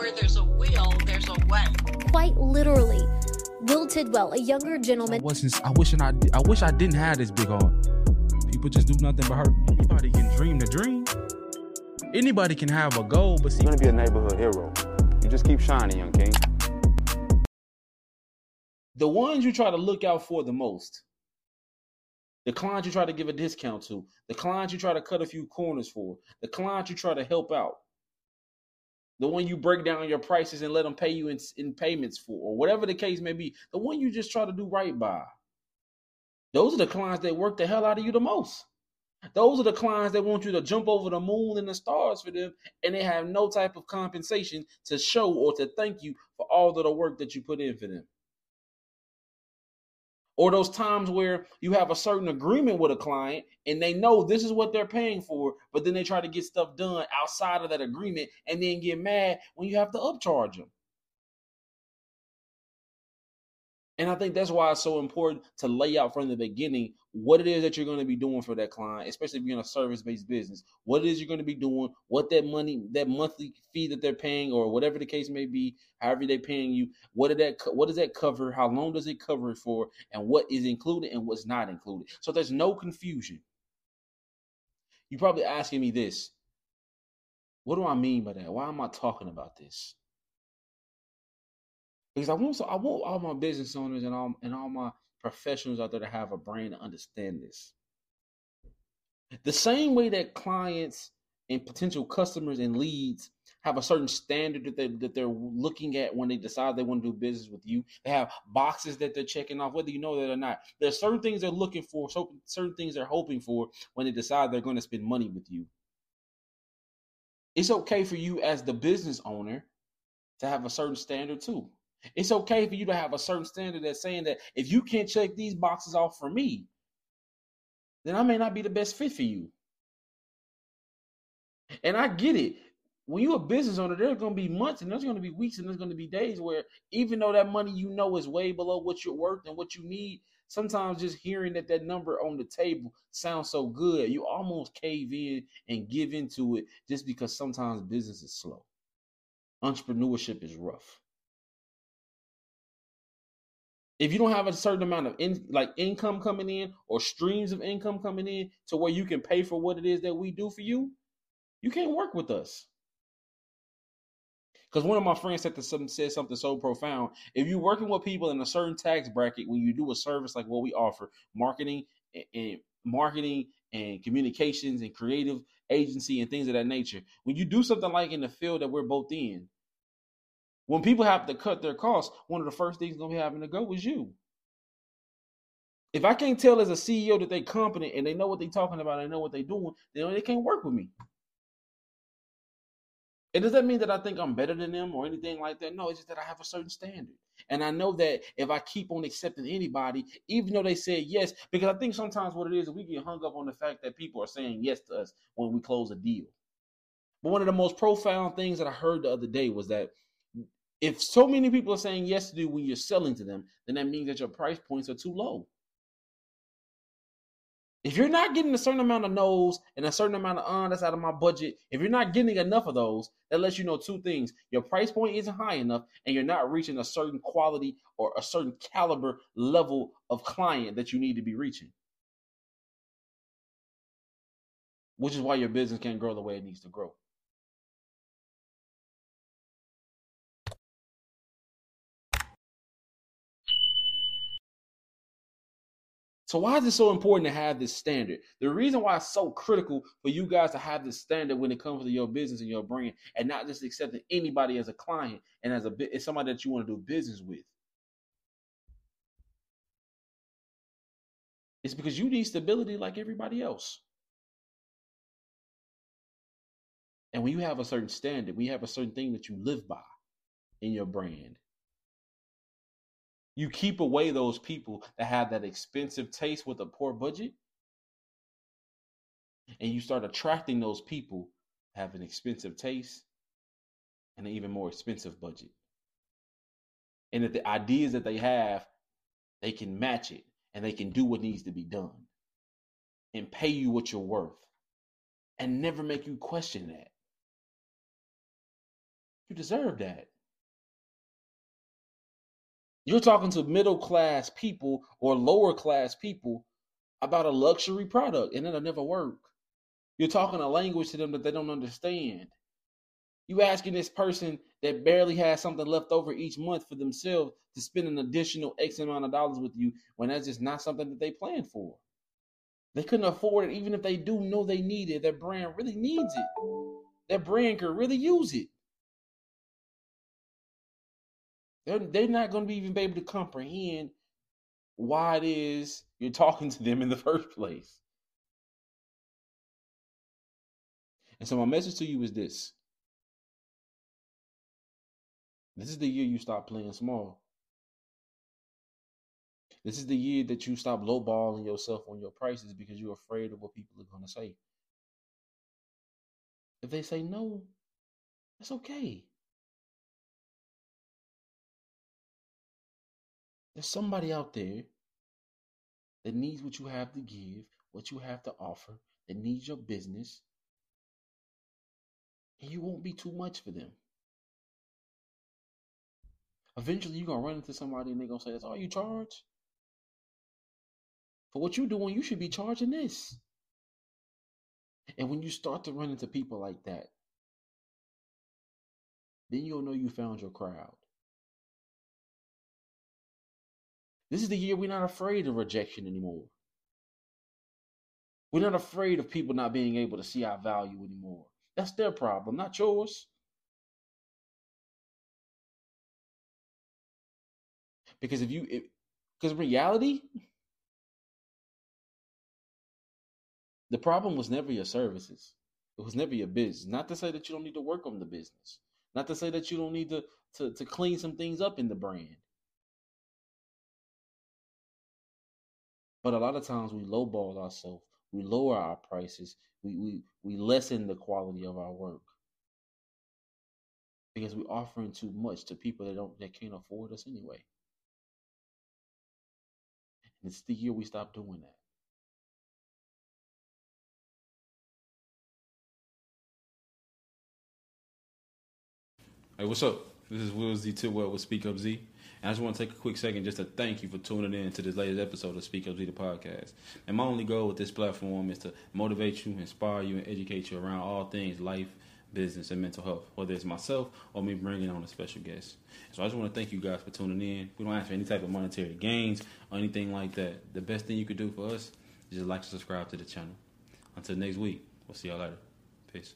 Where there's a will, there's a way. Quite literally. Will Tidwell, a younger I gentleman, wasn't. I wish I. I wish I didn't have this big heart. People just do nothing but hurt. me. Anybody can dream the dream. Anybody can have a goal, but see, You're gonna be a neighborhood hero. You just keep shining, young king. the ones you try to look out for the most, the clients you try to give a discount to, the clients you try to cut a few corners for, the clients you try to help out, the one you break down your prices and let them pay you in, in payments for, or whatever the case may be, the one you just try to do right by. Those are the clients that work the hell out of you the most. Those are the clients that want you to jump over the moon and the stars for them, and they have no type of compensation to show or to thank you for all of the work that you put in for them. Or those times where you have a certain agreement with a client and they know this is what they're paying for, but then they try to get stuff done outside of that agreement and then get mad when you have to upcharge them. And I think that's why it's so important to lay out from the beginning what it is that you're going to be doing for that client, especially if you're in a service-based business. What it is you're going to be doing, what that money, that monthly fee that they're paying, or whatever the case may be, however they're paying you, what did that what does that cover? How long does it cover it for? And what is included and what's not included. So there's no confusion. You're probably asking me this. What do I mean by that? Why am I talking about this? Because I want so I want all my business owners and all and all my professionals out there to have a brain to understand this. The same way that clients and potential customers and leads have a certain standard that they that they're looking at when they decide they want to do business with you. They have boxes that they're checking off, whether you know that or not. There's certain things they're looking for, certain things they're hoping for when they decide they're going to spend money with you. It's okay for you as the business owner to have a certain standard too. It's okay for you to have a certain standard that's saying that if you can't check these boxes off for me, then I may not be the best fit for you. And I get it. When you're a business owner, there's going to be months and there's going to be weeks and there's going to be days where even though that money you know is way below what you're worth and what you need, sometimes just hearing that that number on the table sounds so good, you almost cave in and give into it just because sometimes business is slow. Entrepreneurship is rough. If you don't have a certain amount of in, like income coming in or streams of income coming in to where you can pay for what it is that we do for you, you can't work with us. Because one of my friends said, to said something so profound. If you're working with people in a certain tax bracket, when you do a service like what we offer, marketing and, and marketing and communications and creative agency and things of that nature, when you do something like in the field that we're both in, when people have to cut their costs, one of the first things gonna be having to go is you. If I can't tell as a CEO that they're competent and they know what they're talking about, they know what they're doing, then they can't work with me. It doesn't mean that I think I'm better than them or anything like that. No, it's just that I have a certain standard. And I know that if I keep on accepting anybody, even though they said yes, because I think sometimes what it is, we get hung up on the fact that people are saying yes to us when we close a deal. But one of the most profound things that I heard the other day was that if so many people are saying yes to you when you're selling to them, then that means that your price points are too low. If you're not getting a certain amount of no's and a certain amount of uh, that's out of my budget, if you're not getting enough of those, that lets you know two things. Your price point isn't high enough, and you're not reaching a certain quality or a certain caliber level of client that you need to be reaching. Which is why your business can't grow the way it needs to grow. So why is it so important to have this standard? The reason why it's so critical for you guys to have this standard when it comes to your business and your brand, and not just accepting anybody as a client and as a as somebody that you want to do business with. It's because you need stability like everybody else. And when you have a certain standard, we have a certain thing that you live by in your brand, you keep away those people that have that expensive taste with a poor budget and you start attracting those people have an expensive taste and an even more expensive budget and that the ideas that they have they can match it and they can do what needs to be done and pay you what you're worth and never make you question that You deserve that. You're talking to middle class people or lower class people about a luxury product, and it'll never work. You're talking a language to them that they don't understand. You asking this person that barely has something left over each month for themselves to spend an additional X amount of dollars with you when that's just not something that they planned for. They couldn't afford it, even if they do know they need it. Their brand really needs it. Their brand could really use it. They're, they're not going to be even able to comprehend why it is you're talking to them in the first place. And so, my message to you is this this is the year you stop playing small. This is the year that you stop lowballing yourself on your prices because you're afraid of what people are going to say. If they say no, that's okay. There's somebody out there that needs what you have to give, what you have to offer, that needs your business, and you won't be too much for them. Eventually, you're gonna run into somebody and they're gonna say, "That's all you charge." For what you're doing, you should be charging this. And when you start to run into people like that, then you'll know you found your crowd. This is the year we're not afraid of rejection anymore. We're not afraid of people not being able to see our value anymore. That's their problem, not yours. Because if you, because reality, the problem was never your services. It was never your business. Not to say that you don't need to work on the business. Not to say that you don't need to to, to clean some things up in the brand. But a lot of times we lowball ourselves. We lower our prices. We we we lessen the quality of our work because we're offering too much to people that don't that can't afford us anyway. And it's the year we stop doing that. Hey, what's up? This is Will Zee Tidwell with Speak Up Zee. I just want to take a quick second just to thank you for tuning in to this latest episode of Speak Up the podcast. And my only goal with this platform is to motivate you, inspire you, and educate you around all things life, business, and mental health, whether it's myself or me bringing on a special guest. So I just want to thank you guys for tuning in. We don't ask for any type of monetary gains or anything like that. The best thing you could do for us is just like and subscribe to the channel. Until next week, we'll see y'all later. Peace.